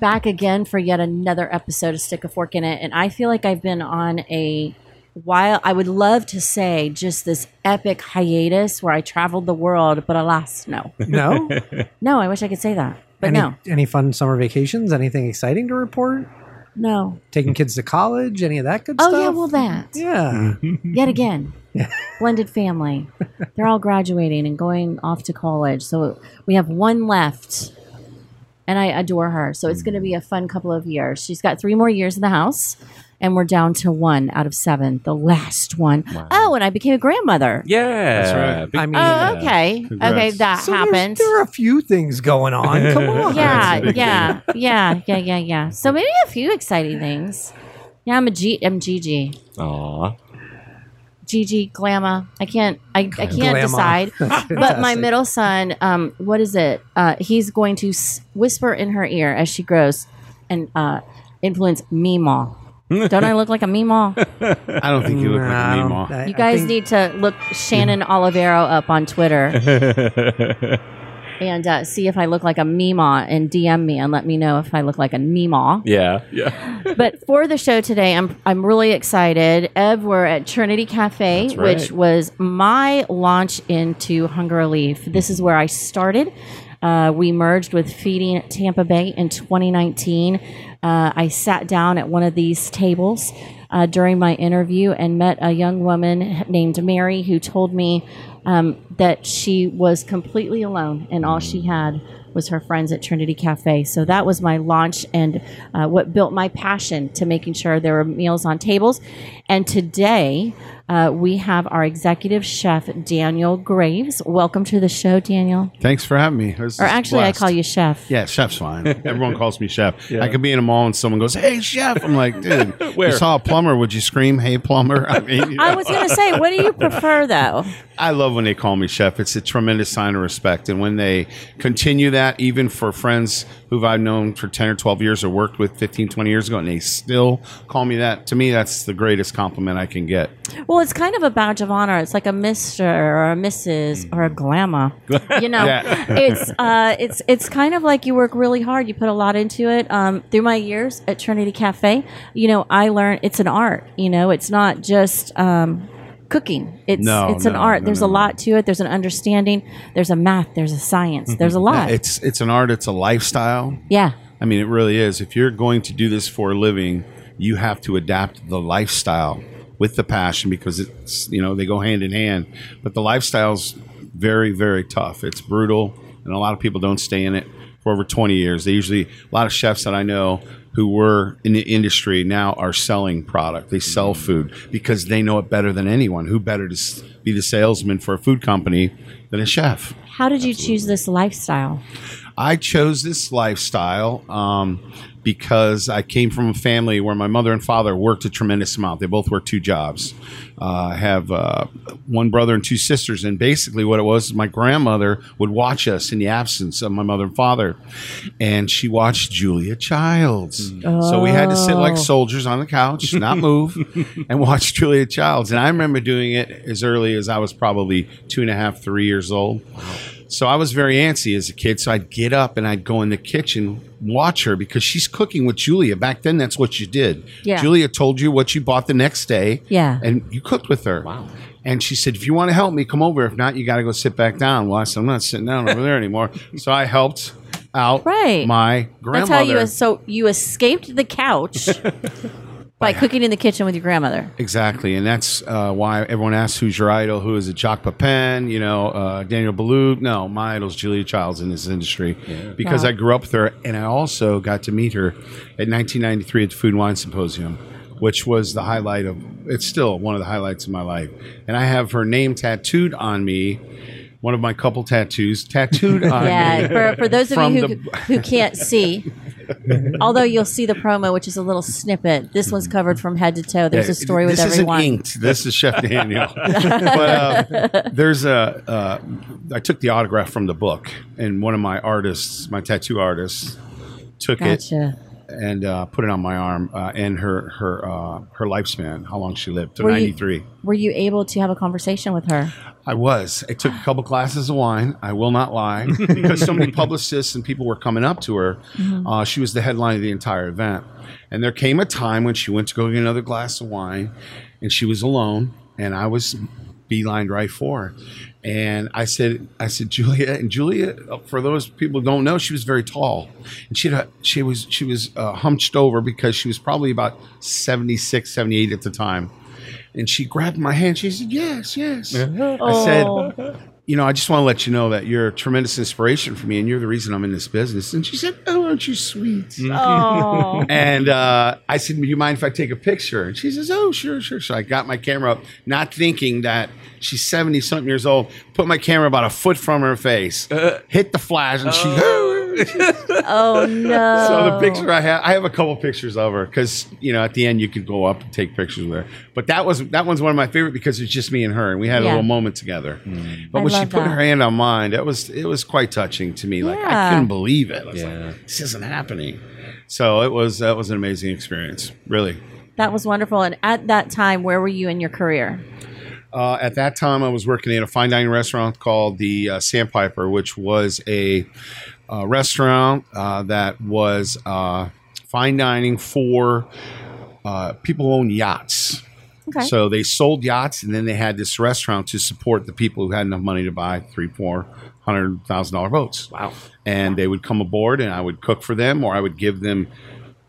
back again for yet another episode of Stick a Fork in It, and I feel like I've been on a while. I would love to say just this epic hiatus where I traveled the world, but alas, no, No? no. I wish I could say that, but any, no, Any fun summer vacations? Anything exciting to report? no. Taking kids to college? Any of that good Oh stuff? Oh, yeah, well that Yeah. yet again. Blended family. They're all graduating and going off to college. So we have one left. And I adore her. So it's going to be a fun couple of years. She's got three more years in the house, and we're down to one out of seven, the last one. Oh, and I became a grandmother. Yeah, That's right. Big- I mean, Oh, okay. Congrats. Okay, that So happened. There are a few things going on. Come on. yeah, That's a big yeah, yeah, yeah, yeah, yeah. So maybe a few exciting things. Yeah, I'm a G. I'm Gigi. Aw. Gigi Glamma. I can't. I, I can't Glamma. decide. But my middle son, um, what is it? Uh, he's going to s- whisper in her ear as she grows, and uh, influence Meemaw. Don't I look like a Meemaw? I don't think you look Nah, like a don't- Meemaw. I- You guys think- need to look Shannon Olivero up on Twitter and uh, see if I look like a Meemaw and DM me and let me know if I look like a Meemaw. Yeah, yeah. but for the show today, I'm I'm really excited. Ev, we're at Trinity Cafe, right. which was my launch into Hunger Relief. This is where I started. Uh, we merged with Feeding Tampa Bay in 2019. Uh, I sat down at one of these tables uh, during my interview and met a young woman named Mary who told me um, that she was completely alone and all she had was her friends at Trinity Cafe. So that was my launch and uh, what built my passion to making sure there were meals on tables. And today uh, we have our executive chef, Daniel Graves. Welcome to the show, Daniel. Thanks for having me. This Or actually, blessed. I call you chef. Yeah, chef's fine. Everyone calls me chef. I could be in a mall and someone goes, "Hey, chef!" I'm like, "Dude, Where? you saw a plumber? Would you scream, hey, plumber?" I mean, you I was going to say, what do you prefer though? I love when they call me chef. It's a tremendous sign of respect, and when they continue that, even for friends who I've known for ten or twelve years or worked with 15, 20 years ago, and they still call me that. To me, that's the greatest compliment I can get. Well, it's kind of a badge of honor. It's like a Mister or a Mrs. or a Glamma. You know, Yeah. it's uh, it's it's kind of like you work really hard. You put a lot into it. Um, through my years at Trinity Cafe, you know, I learned it's an art. You know, it's not just um, cooking. It's No, it's an art. no, there's no, a no. lot to it. There's an understanding. There's a math. There's a science. There's a lot. It's it's an art. It's a lifestyle. yeah. I mean, it really is. If you're going to do this for a living, you have to adapt the lifestyle with the passion because it's, you know, they go hand in hand. But the lifestyle's very, very tough. It's brutal, and a lot of people don't stay in it for over 20 years. They usually, a lot of chefs that I know who were in the industry now are selling product. They sell food because they know it better than anyone. Who better to be the salesman for a food company than a chef? How did you choose this lifestyle? I chose this lifestyle um, because I came from a family where my mother and father worked a tremendous amount. They both worked two jobs. Uh, I have uh, one brother and two sisters, and basically what it was my grandmother would watch us in the absence of my mother and father, and she watched Julia Childs. So we had to sit like soldiers on the couch, not move, and watch Julia Childs. And I remember doing it as early as I was probably two and a half, three years old. So I was very antsy as a kid. So I'd get up and I'd go in the kitchen, watch her because she's cooking with Julia. Back then, that's what you did. Yeah. Julia told you what you bought the next day. Yeah. And you cooked with her. Wow. And she said, if you want to help me, come over. If not, you got to go sit back down. Well, I said, I'm not sitting down over there anymore. So I helped out Right. my That's grandmother. how you so you escaped the couch by cooking in the kitchen with your grandmother. Exactly, and that's uh, why everyone asks who's your idol. Who is it? Jacques Pepin, you know, uh, Daniel Boulud. No, my idol's Julia Childs in this industry because Wow. I grew up with her, and I also got to meet her at 1993 at the Food and Wine Symposium, which was the highlight of. It's still one of the highlights of my life, and I have her name tattooed on me. One of my couple tattoos tattooed on Yeah, me. for, for those of you who, the- who can't see, although you'll see the promo, which is a little snippet, this one's covered from head to toe. There's a story with this everyone. isn't inked. This is Chef Daniel. but uh, there's a. Uh, I took the autograph from the book, and one of my artists, my tattoo artist, took it Gotcha. And uh, put it on my arm uh, and her her uh, her lifespan, how long she lived to Were you- ninety three. Were you able to have a conversation with her? I was. I took a couple glasses of wine. I will not lie because so many publicists and people were coming up to her. Uh, she was the headline of the entire event, and there came a time when she went to go get another glass of wine, and she was alone, and I was beelined right for her. And I said, I said, Julia, and Julia, uh, for those people who don't know, she was very tall, and she had a, she was she was uh, hunched over because she was probably about 76, 78 at the time. And she grabbed my hand. She said, "Yes, yes." I said, "You know, I just want to let you know that you're a tremendous inspiration for me, and you're the reason I'm in this business." And she said, "Oh, aren't you sweet?" Oh, And uh, I said, "Do you mind if I take a picture?" And she says, "Oh, sure, sure." So I got my camera up, not thinking that she's seventy something years old. Put my camera about a foot from her face, hit the flash, and she. Oh no! So the picture I have, I have a couple pictures of her because you know at the end you could go up and take pictures with her. But that was that one's one of my favorite because it's just me and her, and we had a little moment together. But I when she put that. her hand on mine, that was it was quite touching to me. Like I couldn't believe it. I was Yeah. like, this isn't happening. So it was that was an amazing experience, really. That was wonderful. And at that time, where were you in your career? Uh, at that time, I was working at a fine dining restaurant called the uh, Sandpiper, which was a, uh restaurant uh, that was uh, fine dining for uh, people who own yachts. Okay. So they sold yachts, and then they had this restaurant to support the people who had enough money to buy three, four hundred thousand dollar boats. Wow. And they would come aboard, and I would cook for them, or I would give them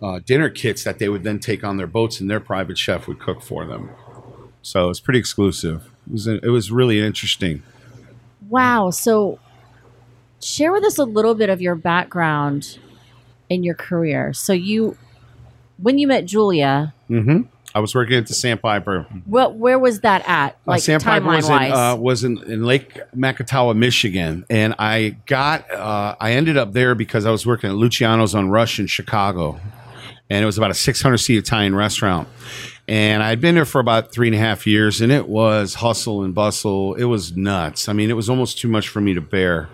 uh, dinner kits that they would then take on their boats, and their private chef would cook for them. So it's pretty exclusive. It was it was really interesting. Wow. So, share with us a little bit of your background in your career. So, you, when you met Julia, hmm I was working at the Sandpiper. what, where was that at? Uh, Like Sandpiper timeline was in, uh, was in, in Lake Macatawa, Michigan, and I got uh, I ended up there because I was working at Luciano's on Rush in Chicago, and it was about a 600 seat Italian restaurant. And I'd been there for about three and a half years, and it was hustle and bustle. It was nuts. I mean, it was almost too much for me to bear.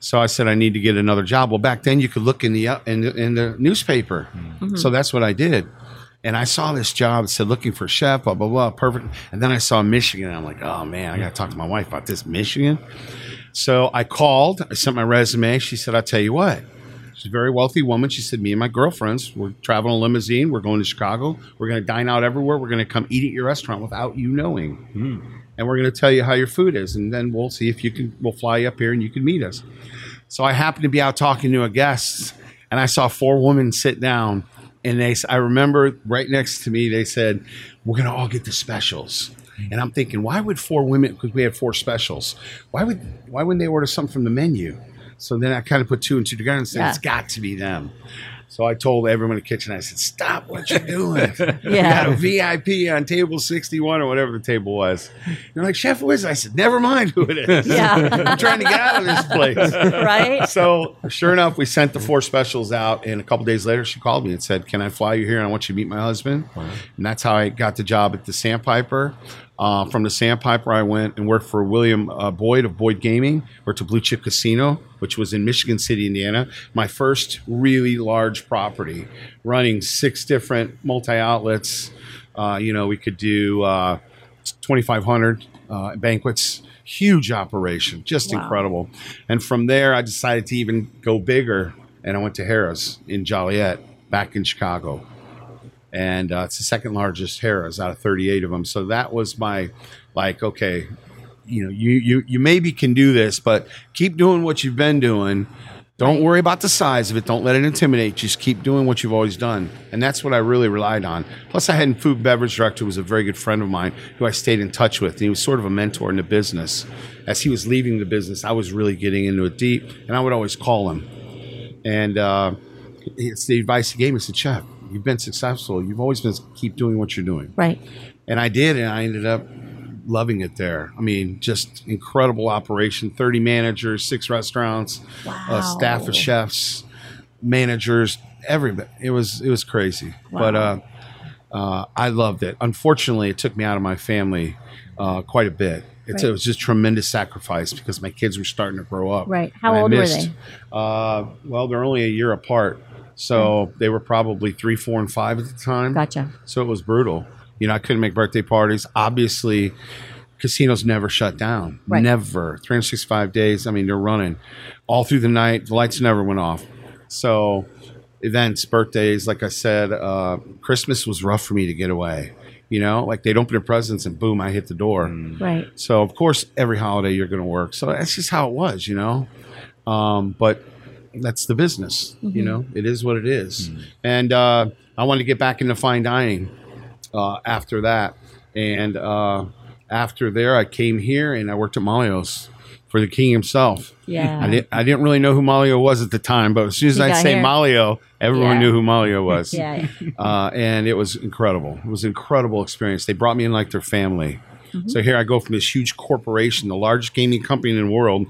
So I said I need to get another job. Well, back then you could look in the uh, in the, in the newspaper, so that's what I did. And I saw this job that said looking for chef, blah blah blah, perfect. And then I saw Michigan, and I'm like, oh man, I got to talk to my wife about this Michigan. So I called. I sent my resume. She said, I'll tell you what. She's a very wealthy woman. She said, Me and my girlfriends, we're traveling in a limousine. We're going to Chicago. We're going to dine out everywhere. We're going to come eat at your restaurant without you knowing. And we're going to tell you how your food is. And then we'll see if you can, we'll fly you up here and you can meet us. So I happened to be out talking to a guest and I saw four women sit down. And they, I remember right next to me, they said, We're going to all get the specials. And I'm thinking, why would four women, because we had four specials, why would why wouldn't they order something from the menu? So then I kind of put two and two together and said, Yeah. it's got to be them. So I told everyone in the kitchen, I said, stop what you're doing. We Yeah. got a VIP on table 61 or whatever the table was. And They're like, Chef, who is it? I said, never mind who it is. Yeah. I'm trying to get out of this place. right? So sure enough, we sent the four specials out, and a couple days later, she called me and said, "Can I fly you here? And I want you to meet my husband." And that's how I got the job at the Sandpiper. Uh, from the Sandpiper, I went and worked for William uh, Boyd of Boyd Gaming, worked at Blue Chip Casino, which was in Michigan City, Indiana. My first really large property, running six different multi outlets. Uh, you know, we could do uh, 2,500 uh, banquets. Huge operation, just Wow. incredible. And from there, I decided to even go bigger, and I went to Harrah's in Joliet, back in Chicago, and uh, it's the second largest Harrah's out of 38 of them. So that was my, like, okay, you know, you you you maybe can do this, but keep doing what you've been doing. Don't worry about the size of it. Don't let it intimidate. Just keep doing what you've always done. And that's what I really relied on. Plus, I had a food beverage director who was a very good friend of mine who I stayed in touch with. And he was sort of a mentor in the business. As he was leaving the business, I was really getting into it deep. And I would always call him. And uh, it's the advice he gave me. He said, Chef, you've been successful. You've always been keep doing what you're doing. Right. And I did, and I ended up loving it there. I mean, just incredible operation 30 managers, six restaurants, a staff of chefs, managers, everybody. It was it was crazy. But uh, uh, I loved it. Unfortunately, it took me out of my family uh, quite a bit. It's, Right. It was just tremendous sacrifice because my kids were starting to grow up. Right. How And old were they? Uh, well, they're only a year apart. So they were probably three, four, and five at the time. Gotcha. So it was brutal. You know, I couldn't make birthday parties. Obviously, casinos never shut down. Right. Never. 365 days. I mean, they're running all through the night. The lights never went off. So events, birthdays, like I said, uh, Christmas was rough for me to get away. You know, like they'd open their presents and boom, I hit the door. Right. So of course, every holiday you're going to work. So that's just how it was, you know. Um, but that's the business, you know. It is what it is. And uh, I wanted to get back into fine dining uh, after that. And uh, after there, I came here and I worked at Malio's for the king himself. Yeah. I didn't, I didn't really know who Malio was at the time, but as soon as You I got say here. Malio, everyone Yeah. knew who Malio was Yeah. uh, and it was incredible. It was an incredible experience. They brought me in like their family. Mm-hmm. So here I go from this huge corporation, the largest gaming company in the world,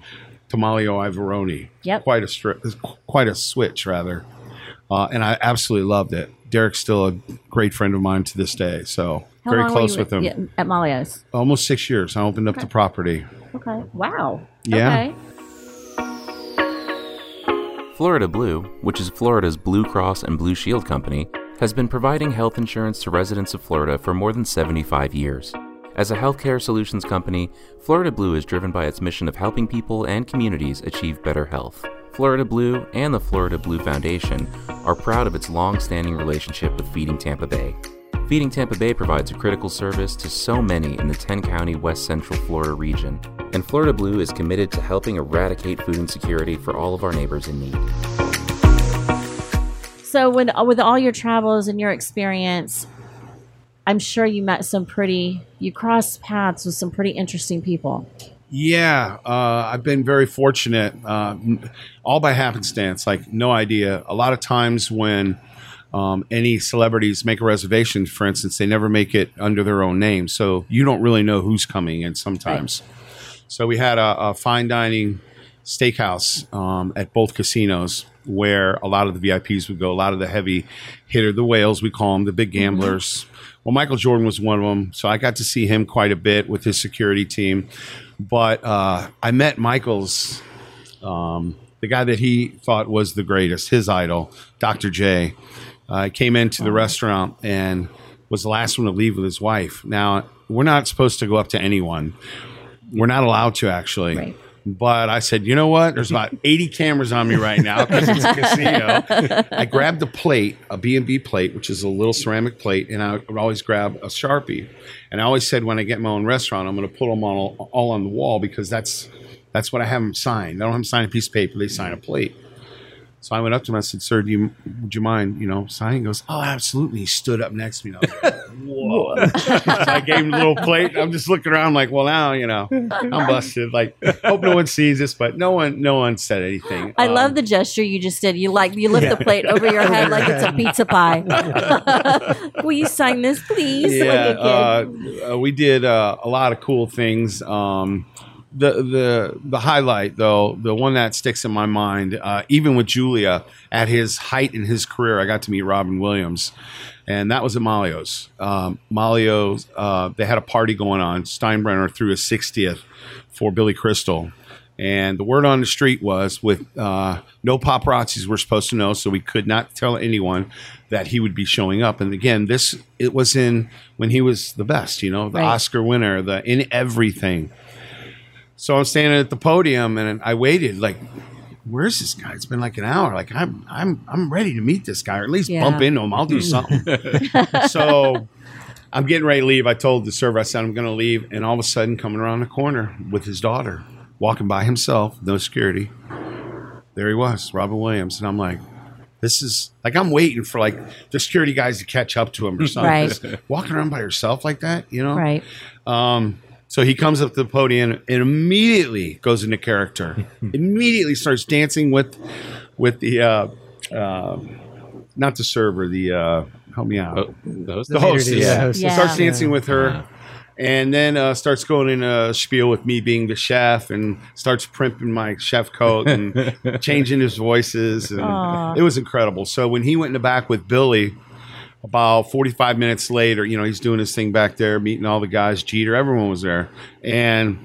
to Malio Iavarone. Yep. quite a stri- quite a switch rather, uh, and I absolutely loved it. Derek's still a great friend of mine to this day. So How very long close were with you him. yeah, at Malio's? Almost six years. I opened up the property. Okay. Wow. Yeah. Okay. Florida Blue, which is Florida's Blue Cross and Blue Shield company, has been providing health insurance to residents of Florida for more than 75 years. As a healthcare solutions company, Florida Blue is driven by its mission of helping people and communities achieve better health. Florida Blue and the Florida Blue Foundation are proud of its long standing relationship with Feeding Tampa Bay. Feeding Tampa Bay provides a critical service to so many in the 10 county West Central Florida region, and Florida Blue is committed to helping eradicate food insecurity for all of our neighbors in need. So, with with all your travels and your experience, I'm sure you met some pretty. You crossed paths with some pretty interesting people. Yeah, uh, I've been very fortunate, uh, all by happenstance. Like no idea. A lot of times when um, any celebrities make a reservation, for instance, they never make it under their own name, so you don't really know who's coming in sometimes. So we had a, a fine dining steakhouse um, at both casinos where a lot of the VIPs would go. A lot of the heavy hitter, the whales we call them, the big gamblers. Well, Michael Jordan was one of them, so I got to see him quite a bit with his security team. But uh, I met Michael's um, the guy that he thought was the greatest, his idol, Dr. J. Uh, came into the restaurant and was the last one to leave with his wife. Now, we're not supposed to go up to anyone. We're not allowed to, actually. Right. But I said, you know what? There's about 80 cameras on me right now because it's a casino. I grabbed a plate, a B&B plate, which is a little ceramic plate, and I would always grab a Sharpie. And I always said when I get my own restaurant, I'm going to put them all, all on the wall because that's that's what I have them sign. They don't have them sign a piece of paper; they sign a plate. So I went up to him. I said, "Sir, do you would you mind, you know, signing?" He goes, "Oh, absolutely." He stood up next to me. And I was like, Whoa! I gave him a little plate. I'm just looking around, like, well, now you know, I'm busted. Like, hope no one sees this, but no one, no one said anything. I Um, love the gesture you just did. You like you lift the plate over your head like it's a pizza pie. Will you sign this, please? yeah, Like a kid. uh, uh, we did uh, a lot of cool things. Um, the the the highlight though, the one that sticks in my mind, uh, even with Julia at his height in his career, I got to meet Robin Williams, and that was at Malio's. Um, Malio's, uh, they had a party going on. Steinbrenner threw his 60th for Billy Crystal. And the word on the street was with uh, no paparazzis were supposed to know, so we could not tell anyone that he would be showing up. And again, this it was in when he was the best, you know, the Right. Oscar winner, the in everything. So I'm standing at the podium and I waited like, where's this guy? It's been like an hour. Like I'm I'm I'm ready to meet this guy or at least Yeah. bump into him. I'll do something. so I'm getting ready to leave. I told the server, I said I'm going to leave, and all of a sudden, coming around the corner with his daughter, walking by himself, no security. There he was, Robin Williams, and I'm like, this is like I'm waiting for like the security guys to catch up to him or something. Right. Walking around by yourself like that, you know? Right. Um, so he comes up to the podium and immediately goes into character. immediately starts dancing with with the uh, uh, not the server, the uh, help me out Oh, those the waiter hostess. did, Yeah. Yeah. Starts dancing with her. And then uh, starts going in a spiel with me being the chef and starts primping my chef coat and changing his voices. And Aw. it was incredible. So when he went in the back with Billy, about 45 minutes later, you know, he's doing his thing back there, meeting all the guys, Jeter, everyone was there. And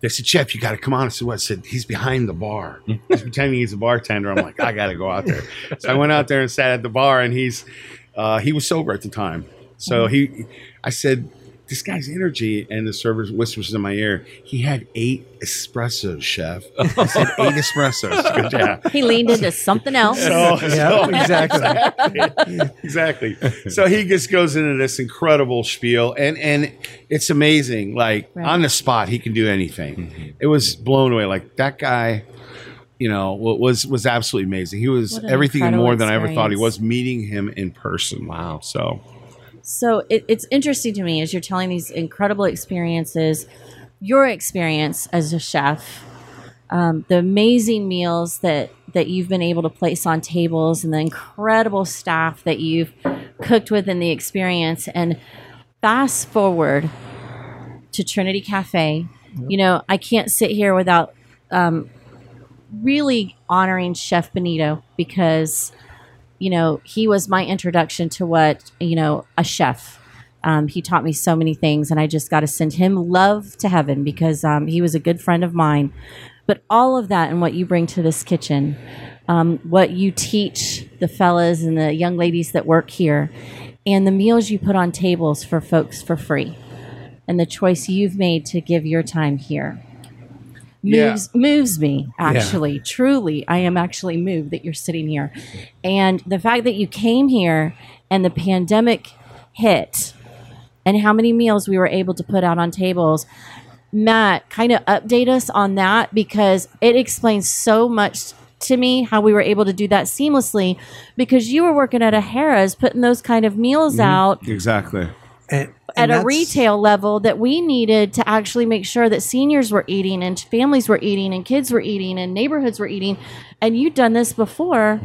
they said, Chef, you got to come on. I said, what? I said, he's behind the bar. He's pretending he's a bartender. I'm like, I got to go out there. So I went out there and sat at the bar, and he's uh, he was sober at the time. So he, I said, this guy's energy, and the server whispers in my ear, he had eight espressos, chef. I said, eight espressos. Good job. He leaned into something else. So, Yeah, so- exactly. exactly. So he just goes into this incredible spiel, and and it's amazing. Like Right. on the spot, he can do anything. Mm-hmm. It was blown away. Like that guy, you know, was was absolutely amazing. He was everything and incredible more than I ever thought he was. Meeting him in person. Wow. So So it, it's interesting to me as you're telling these incredible experiences, your experience as a chef, um, the amazing meals that that you've been able to place on tables, and the incredible staff that you've cooked with in the experience. And fast forward to Trinity Cafe, you know, I can't sit here without um, really honoring Chef Benito because you know, he was my introduction to what, you know, a chef. Um, he taught me so many things, and I just got to send him love to heaven because um, he was a good friend of mine. But all of that and what you bring to this kitchen, um, what you teach the fellas and the young ladies that work here, and the meals you put on tables for folks for free, and the choice you've made to give your time here Yeah. moves moves me actually truly i am actually moved that you're sitting here and the fact that you came here and the pandemic hit and how many meals we were able to put out on tables matt kind of update us on that because it explains so much to me how we were able to do that seamlessly because you were working at a harrah's putting those kind of meals mm-hmm. out exactly. And, at and a retail level that we needed to actually make sure that seniors were eating and families were eating and kids were eating and neighborhoods were eating. And you'd done this before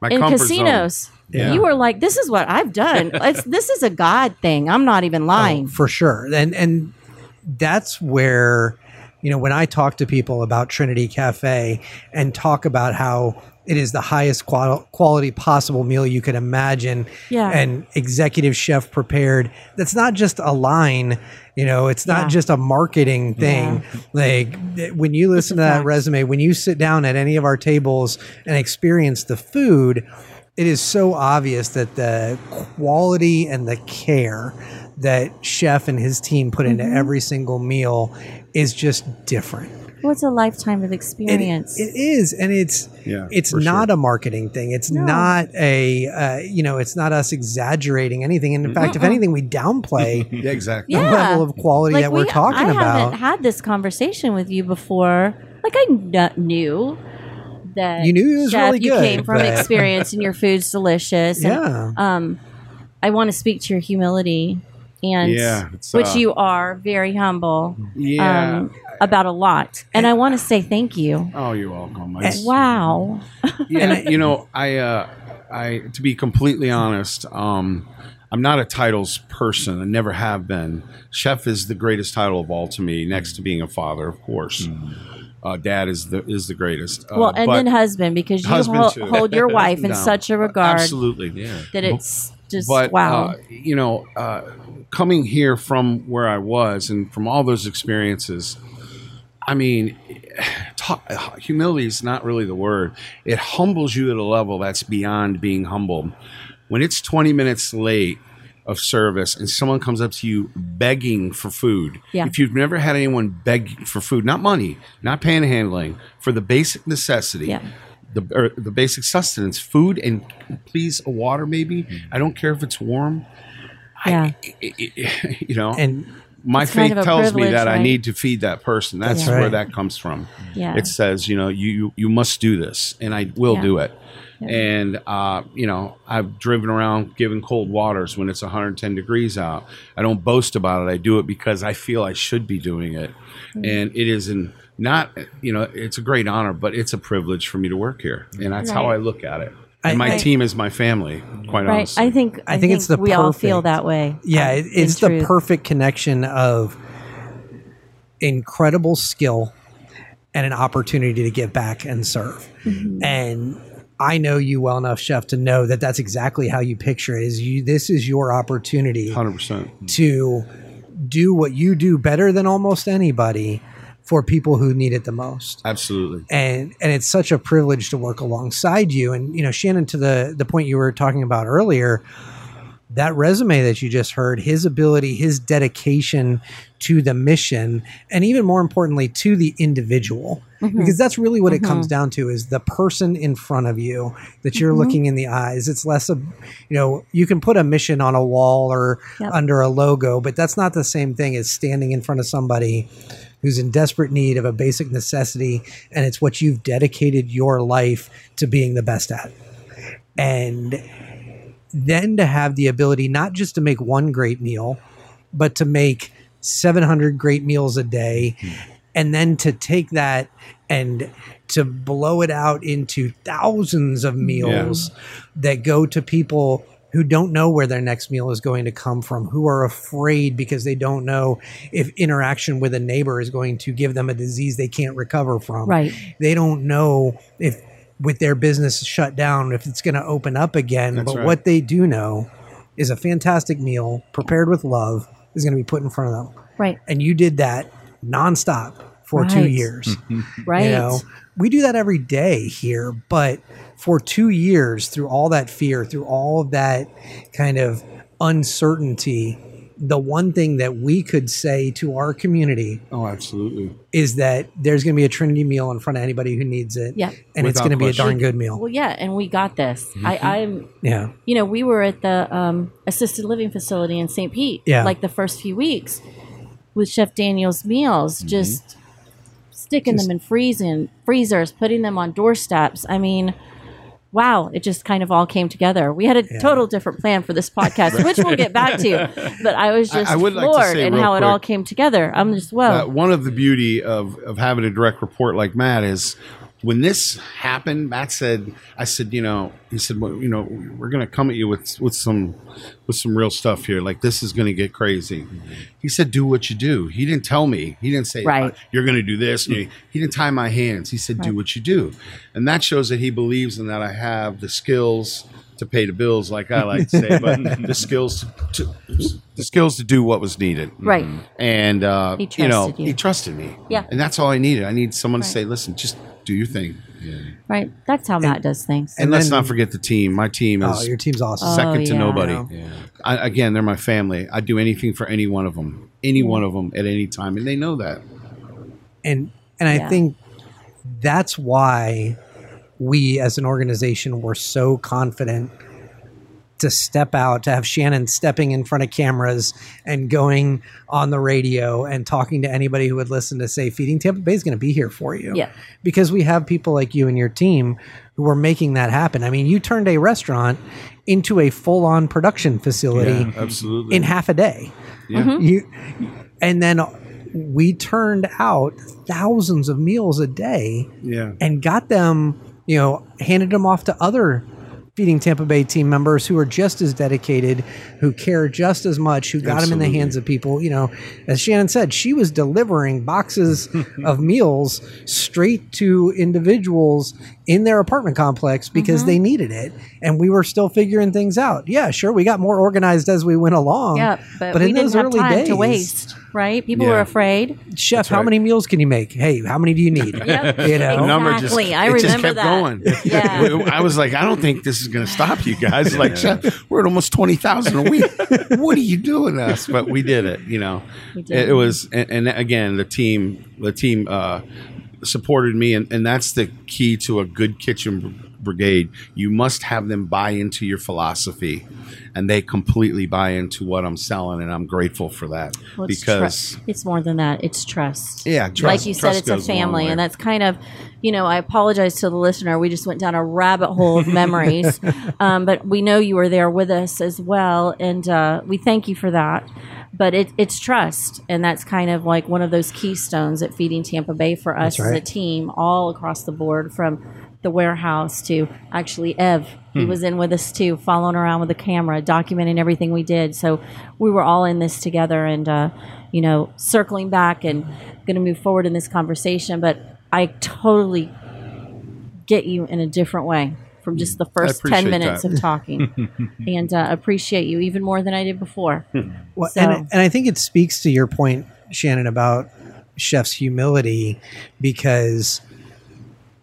My in comfort zone. casinos. Yeah. You were like, "This is what I've done. It's, this is a God thing. I'm not even oh, lying." Oh, for sure. And and that's where you know when I talk to people about Trinity Cafe and talk about how it is the highest qual- quality possible meal you could imagine Yeah. and executive chef prepared that's not just a line you know it's not Yeah. just a marketing thing like when you listen to that fact. resume when you sit down at any of our tables and experience the food it is so obvious that the quality and the care that chef and his team put into Mm-hmm. every single meal is just different. Well, it's a lifetime of It- experience. it is, and it's Yeah, it's not sure. a marketing thing. It's No. not a uh, you know, it's not us exaggerating anything. And in fact, if anything, we downplay Yeah, exactly. the Yeah. level of quality that we're we- talking I about. haven't had this conversation with you before. Like I knew that You knew it was chef, really you came from but- experience and your food's delicious. and, yeah, um, I want to speak to your humility and Yeah, it's, which uh, you are very humble Yeah. um, about a lot. And I want to say thank you. oh, you're welcome. I- Wow. yeah, you know, I, uh, I, to be completely honest, um, I'm not a titles person. I never have been. Chef is the greatest title of all to me, next to being a father, of course. Uh, dad is the is the greatest. Uh, Well, and then husband, because you Husband, hol- too. hold your wife in such a regard absolutely. Yeah. that it's just but wow. uh, you know, uh, coming here from where I was and from all those experiences, I mean, talk, humility is not really the word. It humbles you at a level that's beyond being humble. When it's 20 minutes late of service and someone comes up to you begging for food, Yeah. if you've never had anyone beg for food, not money, not panhandling, for the basic necessity, Yeah. the or the basic sustenance, food and please a water maybe. Mm. I don't care if it's warm. yeah. I, I- you know, and my It's kind faith of tells me that I need to feed that person. That's That's where right. that comes from. Yeah. It says, you know, you you, you must do this, and I will Yeah. do it. And uh, you know, I've driven around giving cold waters when it's 110 degrees out. I don't boast about it. I do it because I feel I should be doing it, Mm. and it is an not you know it's a great honor, but it's a privilege for me to work here, and that's how I look at it. I- And my I- team is my family, quite Right. honestly. I think I think it's the we all feel perfect- that way. Yeah, um, it, it's the truth. perfect connection of incredible skill and an opportunity to give back and serve. Mm-hmm. And I know you well enough, chef, to know that that's exactly how you picture it. Is you? This is your opportunity 100%. to do what you do better than almost anybody, for people who need it the most. Absolutely. and and it's such a privilege to work alongside you. And you know shannon to the the point you were talking about earlier that resume that you just heard his ability his dedication to the mission and even more importantly to the individual. Mm-hmm. Because that's really what it mm-hmm. comes down to is the person in front of you that you're mm-hmm. looking in the eyes. It's less of you know you can put a mission on a wall or Yep. under a logo but that's not the same thing as standing in front of somebody who's in desperate need of a basic necessity and it's what you've dedicated your life to being the best at. And then to have the ability not just to make one great meal but to make 700 great meals a day and then to take that and to blow it out into thousands of meals that go to people who don't know where their next meal is going to come from, who are afraid because they don't know if interaction with a neighbor is going to give them a disease they can't recover from. Right. They don't know if with their business shut down if it's going to open up again, That's but right. what they do know is a fantastic meal prepared with love is going to be put in front of them. Right. And you did that nonstop for two years. Right. You know, we do that every day here, but for two years, through all that fear, through all of that kind of uncertainty, the one thing that we could say to our community Oh, absolutely. is that there's going to be a Trinity meal in front of anybody who needs it. Yeah. And it's going to be a darn good meal. Well, yeah, and we got this. I, I'm, Yeah. you know, we were at the um, assisted living facility in St. Pete, Yeah. like the first few weeks with Chef Daniel's meals, just sticking Just- them in freezing freezers, putting them on doorsteps. I mean, wow, it just kind of all came together. We had a total different plan for this podcast, which we'll get back to. But I was just I like to floored say and how it all came together. I'm just well, one of the beauty of, of having a direct report like Matt is when this happened, Matt said, I said, you know, he said, well, you know, we're going to come at you with, with some, with some real stuff here. Like this is going to get crazy. He said, do what you do. He didn't tell me, he didn't say, Right. "Uh, you're going to do this. He he didn't tie my hands. He said, do what you do. And that shows that he believes in that I have the skills to pay the bills, like I like to say, but the skills to, the skills to do what was needed right. and uh, He you know you. he trusted me. Yeah. and that's all I needed. I need someone to say, "Listen, just do your thing." Right. That's how Matt does things. And, And let's then- not forget the team. My team is Oh, your team's awesome. second Oh, to yeah. nobody. I, again, they're my family. I'd do anything for any one of them, any one of them at any time, and they know that. and and I think that's why we as an organization were so confident to step out to have Shannon stepping in front of cameras and going on the radio and talking to anybody who would listen to say feeding Tampa Bay is going to be here for you. Yeah. Because we have people like you and your team who are making that happen. I mean, you turned a restaurant into a full-on production facility absolutely. in half a day. yeah. Mm-hmm. You, and then we turned out thousands of meals a day yeah. and got them, you know, handed them off to other Feeding Tampa Bay team members who are just as dedicated, who care just as much, who got them in the hands of people. You know, as Shannon said, she was delivering boxes of meals straight to individuals in their apartment complex because they needed it. And we were still figuring things out. Yeah, sure, we got more organized as we went along. Yeah, but, but we in didn't those have early time days, to waste, right? People were afraid. Chef, how right. many meals can you make? Hey, how many do you need? Yep. You know, Exactly. number just, I it just remember kept that. going. Yeah. I was like, I don't think this is going to stop you guys. Like, "Chef, we're at almost twenty thousand a week. what are you doing to us? But we did it. You know, We did. it, it was, and, and again, the team, the team uh, supported me, and, and that's the key to a good kitchen brigade. You must have them buy into your philosophy, and they completely buy into what I'm selling, and I'm grateful for that Well, it's because. it's more than that. It's trust. Yeah, trust- like you said, it's a goes a long family, and that's kind of, you know, I apologize to the listener. We just went down a rabbit hole of memories, um, but we know you were there with us as well, and uh, we thank you for that. But it, it's trust, and that's kind of like one of those keystones at Feeding Tampa Bay for us That's as a team, all across the board, from the warehouse to actually Ev. He was in with us too, following around with the camera, documenting everything we did. So we were all in this together, and uh, you know, circling back and going to move forward in this conversation. But I totally get you in a different way from just mm. the first ten minutes that. of talking, and uh, appreciate you even more than I did before. Hmm. Well, So- and, and I think it speaks to your point, Shannon, about chef's humility because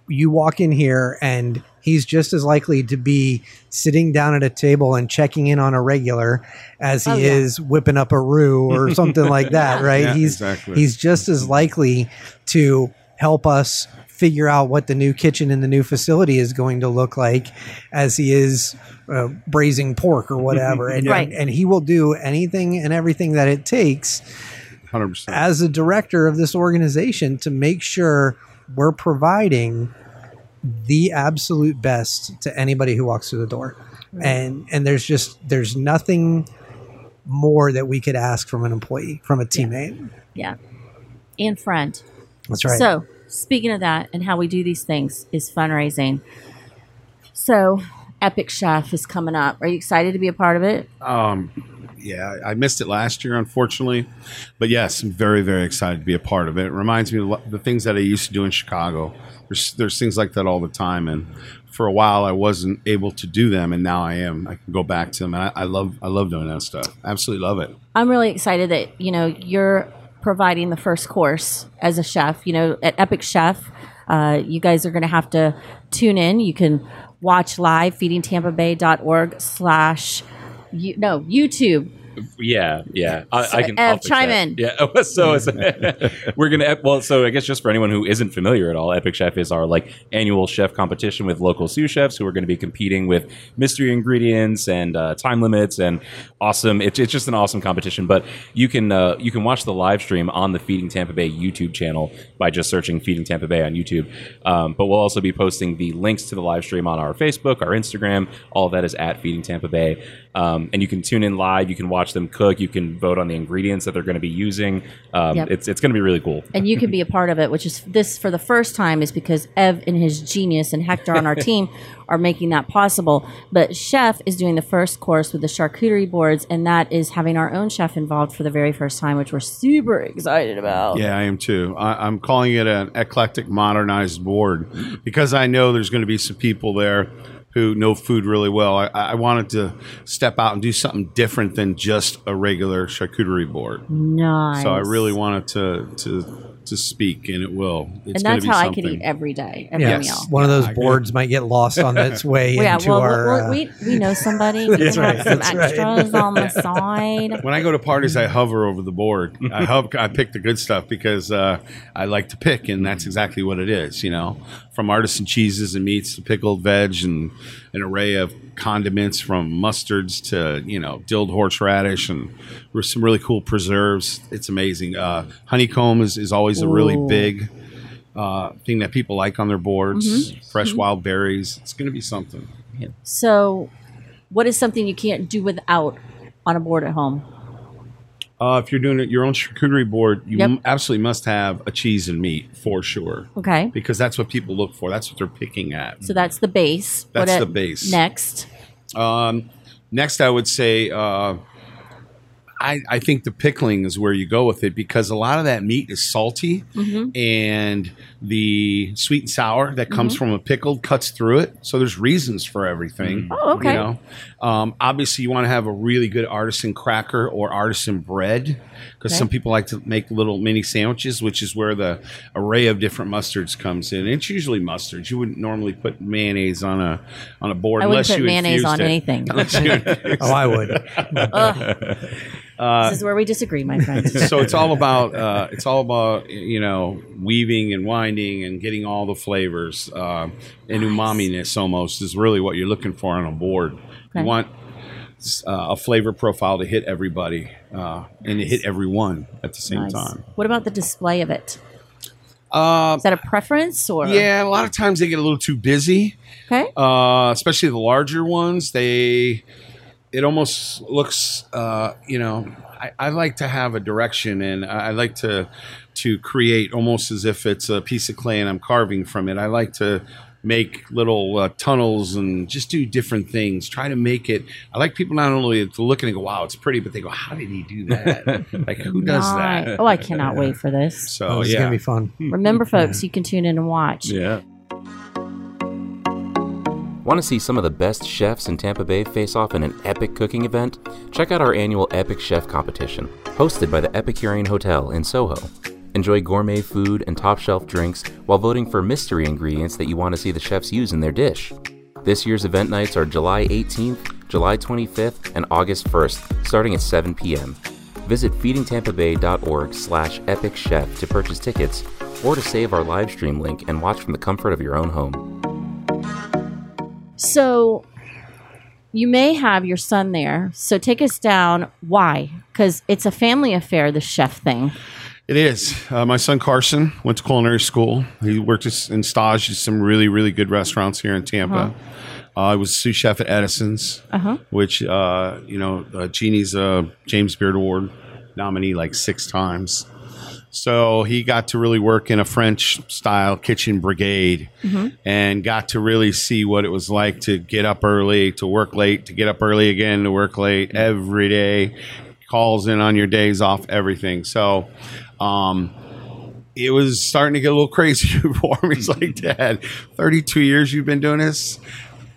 you walk in here and he's just as likely to be sitting down at a table and checking in on a regular as he Oh, yeah. is whipping up a roux or something like that, right? Yeah, he's exactly. he's just as mm-hmm. likely to help us figure out what the new kitchen in the new facility is going to look like as he is uh, braising pork or whatever and, Right. and and he will do anything and everything that it takes Hundred percent. as a director of this organization to make sure we're providing the absolute best to anybody who walks through the door. And and there's just there's nothing more that we could ask from an employee, from a teammate. Yeah. And friend. That's right. So, speaking of that and how we do these things is fundraising. So, Epic Chef is coming up. Are you excited to be a part of it? Um, yeah, I missed it last year, unfortunately. But yes, I'm very, very excited to be a part of it. It reminds me of the things that I used to do in Chicago. There's, there's things like that all the time. And for a while, I wasn't able to do them, and now I am. I can go back to them, and I, I love, I love doing that stuff. Absolutely love it. I'm really excited that, you know, you're providing the first course as a chef. You know, at Epic Chef, uh, you guys are going to have to tune in. You can watch live feedingtampabay.org slash no YouTube. Yeah, yeah. I, I can Ev, chime that. in. Yeah. So it's, we're gonna well. So I guess just for anyone who isn't familiar at all, Epic Chef is our like annual chef competition with local sous chefs who are going to be competing with mystery ingredients and uh, time limits and awesome. It's, it's just an awesome competition. But you can uh, you can watch the live stream on the Feeding Tampa Bay YouTube channel by just searching Feeding Tampa Bay on YouTube. Um, but we'll also be posting the links to the live stream on our Facebook, our Instagram. All that is at Feeding Tampa Bay. Um, and you can tune in live. You can watch them cook. You can vote on the ingredients that they're going to be using. Um, Yep. It's it's going to be really cool. and you can be a part of it, which is this for the first time is because Ev and his genius and Hector on our team are making that possible. But Chef is doing the first course with the charcuterie boards, and that is having our own chef involved for the very first time, which we're super excited about. Yeah, I am too. I, I'm calling it an eclectic modernized board because I know there's going to be some people there who know food really well. I, I wanted to step out and do something different than just a regular charcuterie board. Nice. So I really wanted to to to speak, and it will. It's and that's be how I something. could eat every day, every yeah, meal. one of those boards might get lost on its way Well, yeah, into well, our. well, uh, we, we know somebody. We That's right, have some that's right. extras on the side. When I go to parties, I hover over the board. I hope I pick the good stuff because uh, I like to pick, and that's exactly what it is. You know, from artisan cheeses and meats to pickled veg and an array of condiments from mustards to you know dilled horseradish and some really cool preserves. It's amazing. Uh, honeycomb is, is always a really big uh, thing that people like on their boards. Mm-hmm. Fresh wild berries. It's going to be something. So, what is something you can't do without on a board at home? Uh, if you're doing it your own charcuterie board, you Yep. m- absolutely must have a cheese and meat for sure. Okay. because that's what people look for. That's what they're picking at. So that's the base. That's What the base. Next. Um, next, I would say uh, I, I think the pickling is where you go with it because a lot of that meat is salty Mm-hmm. and the sweet and sour that comes from a pickled cuts through it. So there's reasons for everything. Oh, okay. You know, um, obviously you want to have a really good artisan cracker or artisan bread because Okay. some people like to make little mini sandwiches, which is where the array of different mustards comes in. It's usually mustards. You wouldn't normally put mayonnaise on a on a board I wouldn't unless put you mayonnaise on it. anything. Unless you infused oh, I would. this is where we disagree, my friends. so it's all about uh, it's all about you know weaving and winding and getting all the flavors uh, and umaminess almost is really what you're looking for on a board. Okay. You want uh, a flavor profile to hit everybody uh, and to hit everyone at the same Nice. time. What about the display of it? Uh, Is that a preference or? yeah, a lot of times they get a little too busy. Okay. uh, especially the larger ones. They it almost looks, uh, you know, I, I like to have a direction, and I, I like to to create almost as if it's a piece of clay and I'm carving from it. I like to make little uh, tunnels and just do different things. Try to make it. I like people not only to look and go, "Wow, it's pretty," but they go, "How did he do that? like, who does Nice. that?" Oh, I cannot wait for this. So Oh, this is yeah, gonna be fun. Remember, folks, you can tune in and watch. Yeah. Want to see some of the best chefs in Tampa Bay face off in an epic cooking event? Check out our annual Epic Chef competition, hosted by the Epicurean Hotel in Soho. Enjoy gourmet food and top shelf drinks while voting for mystery ingredients that you want to see the chefs use in their dish. This year's event nights are July 18th, July 25th, and August 1st, starting at 7 p.m. Visit feedingtampabay.org slash epicchef to purchase tickets or to save our live stream link and watch from the comfort of your own home. So you may have your son there. So take us down. Why? Because it's a family affair, the chef thing. It is. Uh, my son Carson went to culinary school. He worked in stage at some really, really good restaurants here in Tampa. uh I was sous chef at Edison's, which, uh, you know, uh, Jeannie's a James Beard Award nominee like six times. So he got to really work in a French style kitchen brigade mm-hmm. and got to really see what it was like to get up early, to work late, to get up early again, to work late mm-hmm. every day, calls in on your days off, everything. So, um, it was starting to get a little crazy for him. He's like, mm-hmm. Dad, 32 years you've been doing this?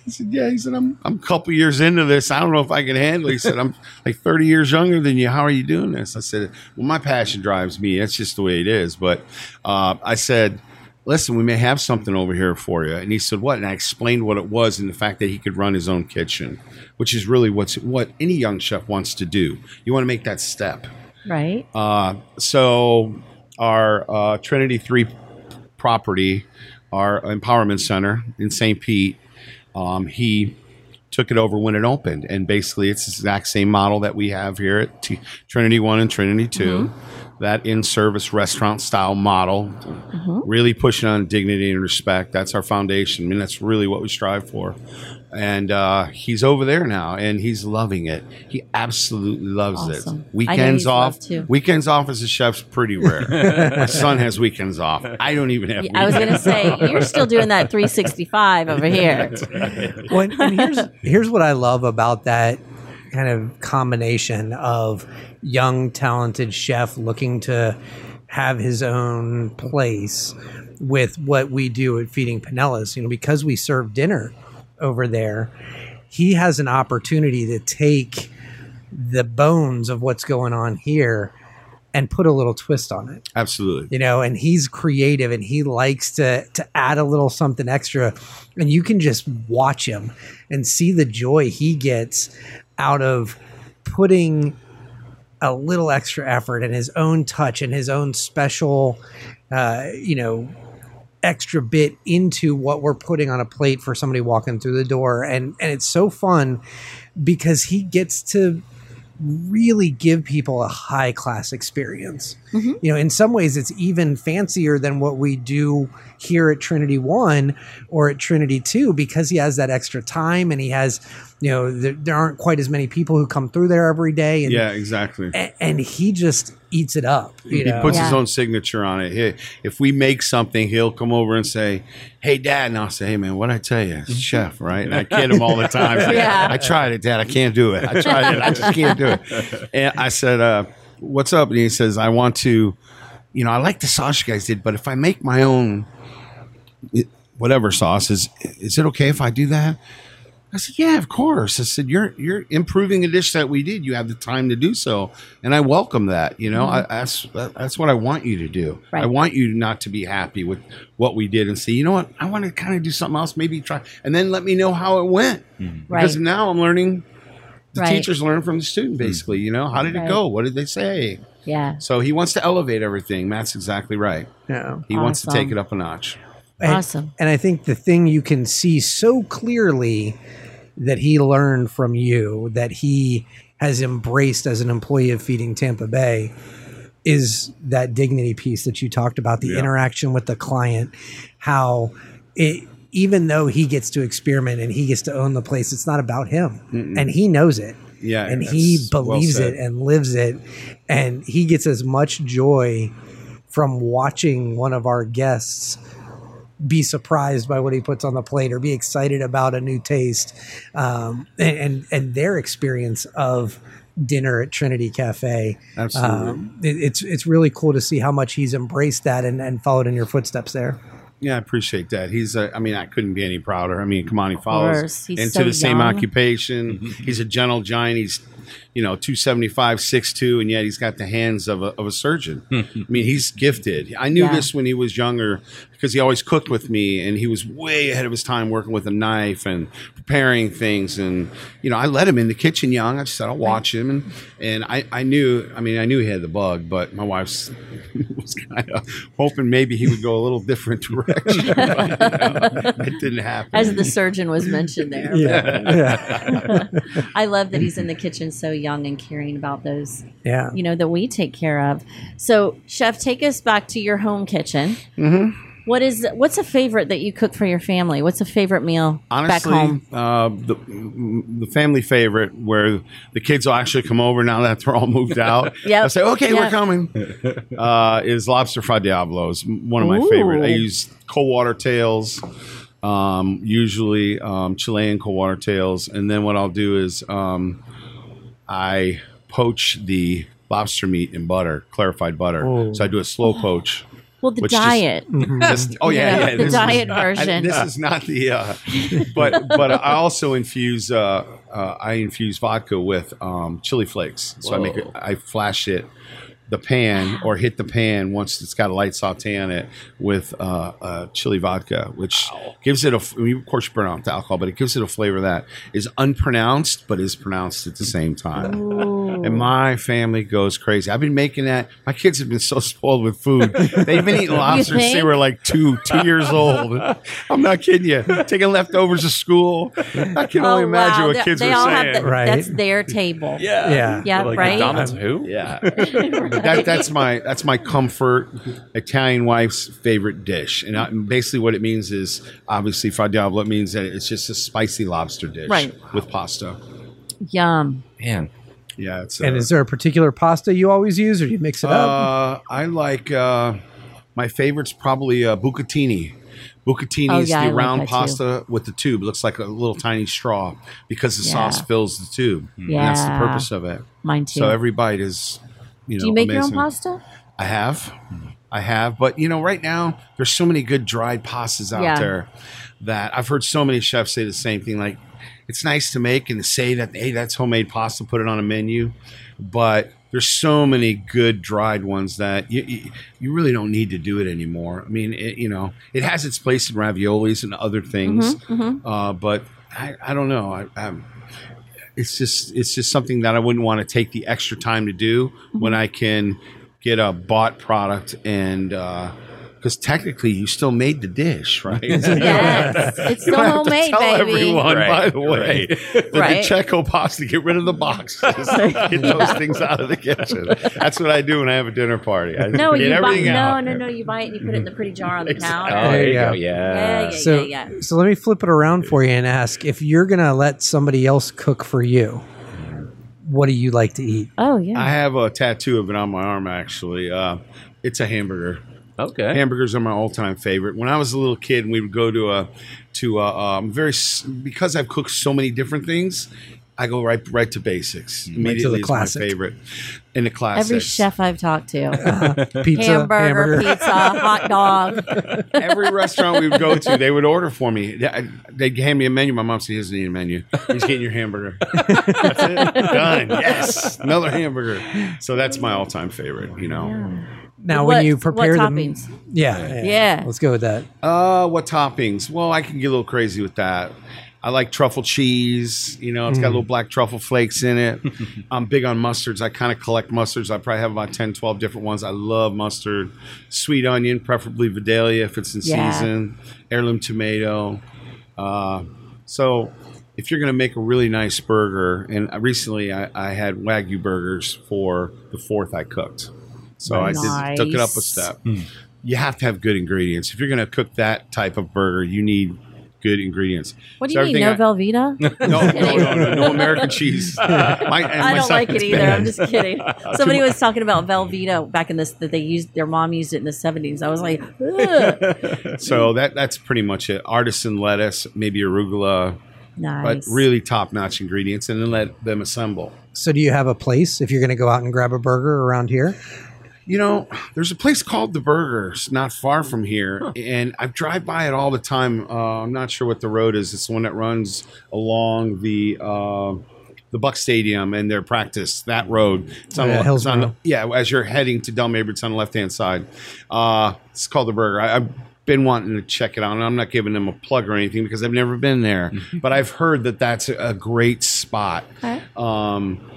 I said, Yeah. He said, I'm, I'm a couple years into this. I don't know if I can handle it. He said, I'm like 30 years younger than you. How are you doing this? I said, Well, my passion drives me. That's just the way it is. But uh, I said, Listen, we may have something over here for you. And he said, What? And I explained what it was and the fact that he could run his own kitchen, which is really what's what any young chef wants to do. You want to make that step. Right. Uh, so our uh, Trinity Three property, our empowerment center in St. Pete, um, he took it over when it opened, and basically it's the exact same model that we have here at T- Trinity One and Trinity 2 That in-service restaurant style model, really pushing on dignity and respect. That's our foundation. I mean, that's really what we strive for. And uh, he's over there now, and he's loving it. He absolutely loves Awesome. It. Weekends off, too. weekends off as a chef's pretty rare. My son has weekends off. I don't even have. I was going to say, you're still doing that 365 over here. Well, and, and here's here's what I love about that kind of combination of young, talented chef looking to have his own place with what we do at Feeding Pinellas. You know, because we serve dinner over there, he has an opportunity to take the bones of what's going on here and put a little twist on it Absolutely. you know and he's creative and he likes to to add a little something extra and you can just watch him and see the joy he gets out of putting a little extra effort and his own touch and his own special uh, you know extra bit into what we're putting on a plate for somebody walking through the door and and it's so fun because he gets to really give people a high class experience. Mm-hmm. You know, in some ways, it's even fancier than what we do here at Trinity One or at Trinity Two because he has that extra time and he has, you know, there, there aren't quite as many people who come through there every day. And, Yeah, exactly. a- and he just eats it up. You he know? puts his own signature on it. He, if we make something, he'll come over and say, "Hey, Dad," and I'll say, "Hey, man, what I tell you, it's chef, right?" And I kid him all the time. Say, Yeah. I tried it, Dad. I can't do it. I tried it. I just can't do it. And I said, uh, "What's up?" And he says, "I want to, you know, I like the sauce you guys did, but if I make my own, it, whatever sauce is, is it okay if I do that?" I said, "Yeah, of course." I said, "You're you're improving a dish that we did. You have the time to do so, and I welcome that. You know, mm-hmm. I, that's that, that's what I want you to do. Right. I want you not to be happy with what we did and say, you know what, I want to kind of do something else. Maybe try, and then let me know how it went. Mm-hmm. Because Right. now I'm learning. The Right. teachers learn from the student, mm-hmm. basically. You know, how did Right. it go? What did they say? Yeah. So he wants to elevate everything. Matt's exactly right. Yeah. He wants to take it up a notch. And- Awesome. And I think the thing you can see so clearly that he learned from you, that he has embraced as an employee of Feeding Tampa Bay, is that dignity piece that you talked about, the Yeah. interaction with the client, how it, even though he gets to experiment and he gets to own the place, it's not about him. And he knows it. Yeah, And he that's well believes it and lives it. And he gets as much joy from watching one of our guests be surprised by what he puts on the plate or be excited about a new taste um, and, and and their experience of dinner at Trinity Cafe. Absolutely. Um, it- it's it's really cool to see how much he's embraced that and, and followed in your footsteps there. Yeah, I appreciate that. He's, a, I mean, I couldn't be any prouder. I mean, come on, he course. follows into so the same young. occupation. He's a gentle giant. He's you know, 275, 6'2", and yet he's got the hands of a, of a surgeon. I mean, he's gifted. I knew Yeah. this when he was younger because he always cooked with me, and he was way ahead of his time working with a knife and preparing things. And you know, I let him in the kitchen young. I just said I'll watch him, and and I, I knew. I mean, I knew he had the bug, but my wife's was kind of hoping maybe he would go a little different direction. but, you know, it didn't happen. As the surgeon was mentioned there. Yeah. Yeah. I love that he's in the kitchen so young and caring about those, Yeah. you know, that we take care of. So, chef, take us back to your home kitchen. Mm-hmm. What is what's a favorite that you cook for your family? What's a favorite meal Honestly, back home? Uh, the the family favorite where the kids will actually come over now that they're all moved out. Yep. They'll say, "Okay, Yep. we're coming." Uh, is lobster fra diablos one of my Ooh. favorite? I use cold water tails, um, usually um, Chilean cold water tails, and then what I'll do is um, I poach the lobster meat in butter, clarified butter. Oh. So I do a slow poach. Well, the which just- diet. This- oh yeah, Yeah, yeah. the is- diet I- version. this is not the, uh, but but I also infuse. Uh, uh, I infuse vodka with um, chili flakes. So I make it. I flash it, the pan, or hit the pan once it's got a light saute on it with uh, uh, chili vodka, which gives it a. f- I mean, of course, you burn off the alcohol, but it gives it a flavor that is unpronounced but is pronounced at the same time. And my family goes crazy. I've been making that. My kids have been so spoiled with food. They've been eating lobster since they were like two, two years old. I'm not kidding you. Taking leftovers to school. I can only Oh, imagine wow. what They- kids they are all saying. have the, Right. That's their table. Yeah. Yeah. Yeah, Like right? McDonald's who? Yeah, that, that's my that's my comfort Italian wife's favorite dish, and I, basically what it means is obviously fra diavolo. It means that it's just a spicy lobster dish Right. with pasta. Yum. Man. Yeah, it's And uh, is there a particular pasta you always use, or do you mix it up? Uh, I like uh, my favorite's probably uh, bucatini. Bucatini Oh, is yeah, I the like round that too. pasta with the tube. It looks like a little tiny straw because the Yeah. sauce fills the tube. And that's the Yeah. purpose of it. Mine too. So every bite is, you know, Do you make amazing. your own pasta? I have. I have. But, you know, right now, there's so many good dried pastas out Yeah. there that I've heard so many chefs say the same thing. Like, it's nice to make and to say that, hey, that's homemade pasta, put it on a menu. But there's so many good dried ones that you, you, you really don't need to do it anymore. I mean, it, you know, it has its place in raviolis and other things. Mm-hmm, Uh, but I, I don't know. I, I, it's just it's just something that I wouldn't want to take the extra time to do Mm-hmm. when I can get a bought product and because technically you still made the dish, right? Yes. It's still don't have to homemade, tell baby. everyone, by the way, right. the Right. Cecco pasta. Get rid of the boxes. get those things out of the kitchen. That's what I do when I have a dinner party. I No, get you buy everything no, out. no, no. You buy it and you put it in the pretty jar on the Exactly. counter. Oh, There there you you go. go. Yeah, Yeah. yeah, so, yeah, yeah. so let me flip it around for you and ask if you're gonna let somebody else cook for you. What do you like to eat? Oh yeah. I have a tattoo of it on my arm. Actually, uh, it's a hamburger. Okay. Hamburgers are my all-time favorite. When I was a little kid, and we would go to a to a um, very because I've cooked so many different things. I go right right to basics. Immediately is my classic. favorite. In the classics. Every chef I've talked to, Pizza, hamburger, pizza, hot dog. Every restaurant we would go to, they would order for me. They- They'd hand me a menu. My mom said, "He doesn't need a menu. He's getting your hamburger. that's it. Done. Yes, another hamburger." So that's my all-time favorite. You know. Now, What- when you what prepare them, toppings? yeah, yeah, Yeah. Let's go with that. Uh, what toppings? Well, I can get a little crazy with that. I like truffle cheese. You know, it's got little black truffle flakes in it. I'm big on mustards. I kind of collect mustards. I probably have about 10, 12 different ones. I love mustard. Sweet onion, preferably Vidalia if it's in Yeah. season. Heirloom tomato. Uh, so if you're going to make a really nice burger, and recently I, I had Wagyu burgers for the fourth I cooked. So I did, took it up a Nice. step hmm. you have to have good ingredients. If you're going to cook that type of burger, you need good ingredients. What do So you mean? No everything Velveeta? No, no, no, no, no American cheese. My- I don't like it either. I'm just kidding. Somebody was talking about Velveeta back in this that they used their mom used it in the 70s. I was like, Ugh. So that that's pretty much it. Artisan lettuce, maybe arugula, nice. but really top notch ingredients, and then let them assemble. So, do you have a place if you're going to go out and grab a burger around here? You know, there's a place called The Burgers not far from here, and I drive by it all the time. Uh, I'm not sure what the road is. It's the one that runs along the uh, the Buck Stadium and their practice. That road. It's on, yeah, the- it's on the- yeah, as you're heading to Dale Mabry, it's on the left hand side. Uh, it's called the Burger. I, I've been wanting to check it out, and I'm not giving them a plug or anything because I've never been there, but I've heard that that's a, a great spot. Okay. Um,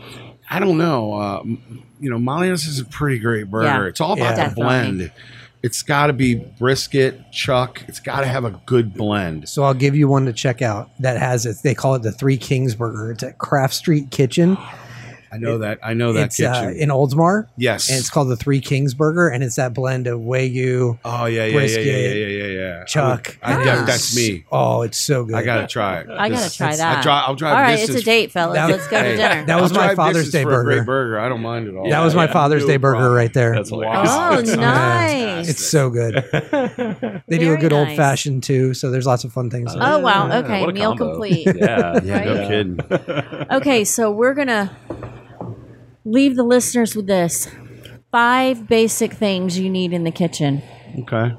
I don't know. Uh, you know, Malio's is a pretty great burger. Yeah. It's all about Yeah. the blend. It's got to be brisket, chuck. It's got to have a good blend. So I'll give you one to check out that has it. They call it the Three Kings Burger. It's at Craft Street Kitchen. I know that. I know that it's uh, in Oldsmar. yes. And it's called the Three Kings Burger, and it's that blend of Wagyu, oh yeah, yeah, yeah, brisket, yeah, yeah, yeah, yeah, yeah. chuck. I, would- Nice. that- that's me. Oh, it's so good. I gotta try it. I gotta This- try I that. I'll drive All right, distance it's a date, fellas. That- Let's go to dinner. That was I'll my Father's Day for a great burger. burger. I don't mind at all. That was my Yeah, Father's Day burger problem. right there. That's hilarious. oh, nice. It's so good. They do a good old fashioned too, so there's lots of fun things. Oh wow. Okay, meal complete. Yeah, Yeah, no kidding. Okay, so we're gonna leave the listeners with this: five basic things you need in the kitchen. Okay.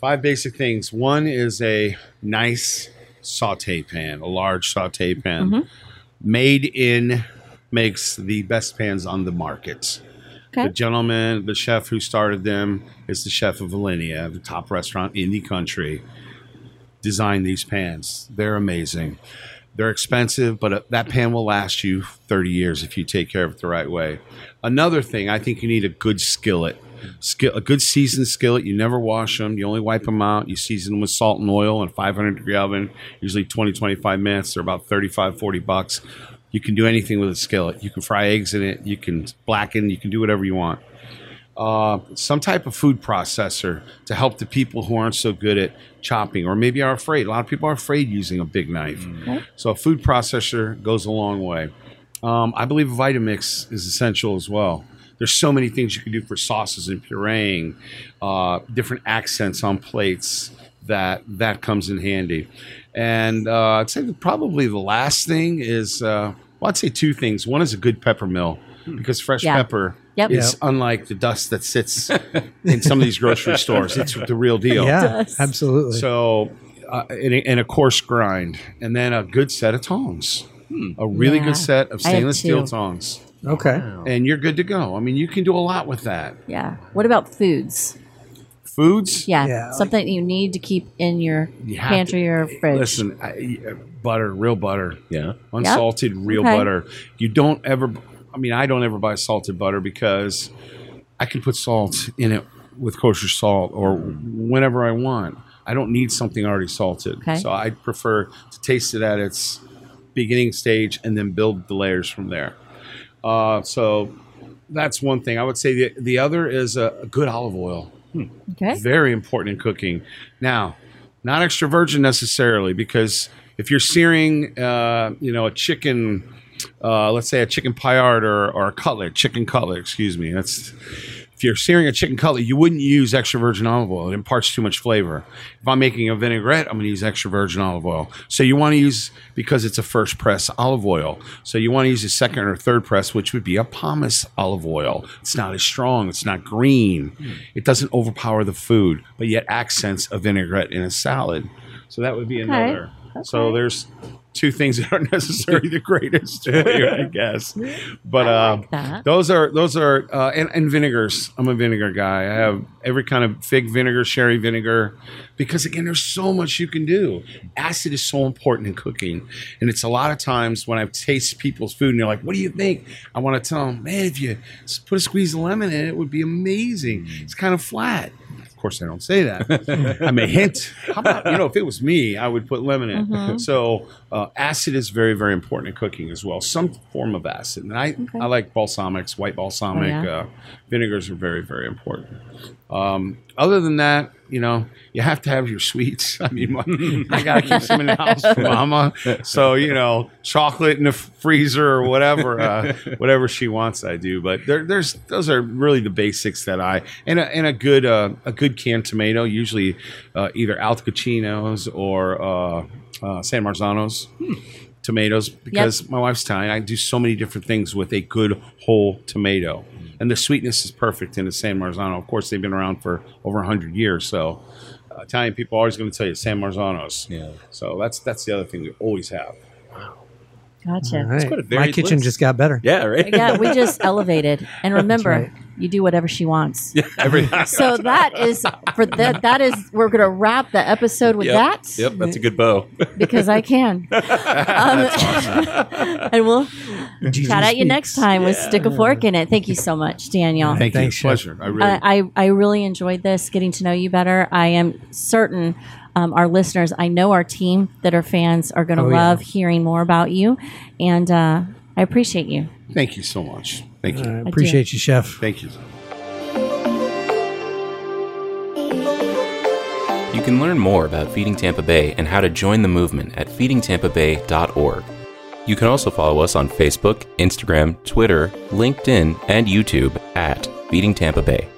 Five basic things. One is a nice saute pan, a large saute pan. Mm-hmm. Made in makes the best pans on the market. Okay. The gentleman, the chef who started them, is the chef of Alinea, the top restaurant in the country. Designed these pans. They're amazing. They're expensive, but uh, that pan will last you 30 years if you take care of it the right way. Another thing, I think you need a good skillet. Skill, a good seasoned skillet. You never wash them. You only wipe them out. You season them with salt and oil in a 500 degree oven, usually 20, 25 minutes. They're about 35, 40 bucks. You can do anything with a skillet. You can fry eggs in it. You can blacken. You can do whatever you want uh, some type of food processor to help the people who aren't so good at chopping or maybe are afraid. A lot of people are afraid using a big knife. So a food processor goes a long way. Um, I believe a Vitamix is essential as well. There's so many things you can do for sauces and pureeing, uh, different accents on plates that that comes in handy. And uh, I'd say that probably the last thing is, uh, well, I'd say two things. One is a good pepper mill because fresh Yeah. pepper Yep. is Yep. unlike the dust that sits in some of these grocery stores. It's the real deal. yeah, does. absolutely. So, uh, and, a, and a coarse grind, and then a good set of tongs. A really Yeah. good set of stainless steel tongs, okay. and you're good to go. I mean, you can do a lot with that. Yeah. What about foods? Foods, Yeah, Yeah. something you need to keep in your You have pantry or fridge. Listen, I, uh, butter, real butter, Yeah. unsalted real Okay. butter. You don't ever. I mean, I don't ever buy salted butter because I can put salt in it with kosher salt or whenever I want. I don't need something already salted. Okay. So I prefer to taste it at its beginning stage and then build the layers from there. Uh, so that's one thing. I would say the, the other is a, a good olive oil Okay. very important in cooking. Now, not extra virgin necessarily, because if you're searing, uh, you know, a chicken, uh, let's say a chicken paillard or, or a cutlet, chicken cutlet, excuse me. That's if you're searing a chicken cutlet, you wouldn't use extra virgin olive oil. It imparts too much flavor. If I'm making a vinaigrette, I'm going to use extra virgin olive oil. So you want to use because it's a first press olive oil. So you want to use a second or third press, which would be a pomace olive oil. It's not as strong. It's not green. It doesn't overpower the food, but yet accents a vinaigrette in a salad. So that would be another. So there's two things that aren't necessarily the greatest for you, I guess. But uh, those are those are uh, and, and vinegars. I'm a vinegar guy. I have every kind of fig vinegar, sherry vinegar, because again, there's so much you can do. Acid is so important in cooking, and it's a lot of times when I taste people's food and they're like, "What do you think?" I want to tell them, "Man, if you put a squeeze of lemon in it, it would be amazing." It's kind of flat. Of course, I don't say that. I may hint. How about you know, if it was me, I would put lemon in. So uh, acid is very, very important in cooking as well. Some form of acid, and I I like balsamics, white balsamic. Oh, yeah. uh, vinegars are very, very important. Um, other than that, you know, you have to have your sweets. I mean, I gotta keep some in the house for Mama. So you know, chocolate in the freezer or whatever, uh, whatever she wants, I do. But there, there's those are really the basics that I and a, and a good uh, a good canned tomato, usually uh, either Alta Cucinas or uh, uh, San Marzanos. Tomatoes, because my wife's Italian, I do so many different things with a good whole tomato, and the sweetness is perfect in the San Marzano. Of course, they've been around for over hundred years, so uh, Italian people are always going to tell you San Marzanos. Yeah. So that's that's the other thing we always have. Wow. Gotcha. All right. quite a My kitchen list. just got better. Yeah, right. Yeah, we just elevated. And remember, right. You do whatever she wants. Yeah, Every, So that is for that. That is we're going to wrap the episode with yep, that Yep, that's a good bow. because I can. Um, and we'll chat at you next time with stick a fork in it. Thank you so much, Daniel. Thank you. Thanks, pleasure. I really. I, I, I really enjoyed this, getting to know you better. I am certain um, our listeners, I know our team that are fans are going to Oh, yeah. love hearing more about you. And uh, I appreciate you. Thank you so much. Thank you. I appreciate you, Chef. Thank you. You can learn more about Feeding Tampa Bay and how to join the movement at feedingtampabay.org. You can also follow us on Facebook, Instagram, Twitter, LinkedIn, and YouTube at Feeding Tampa Bay.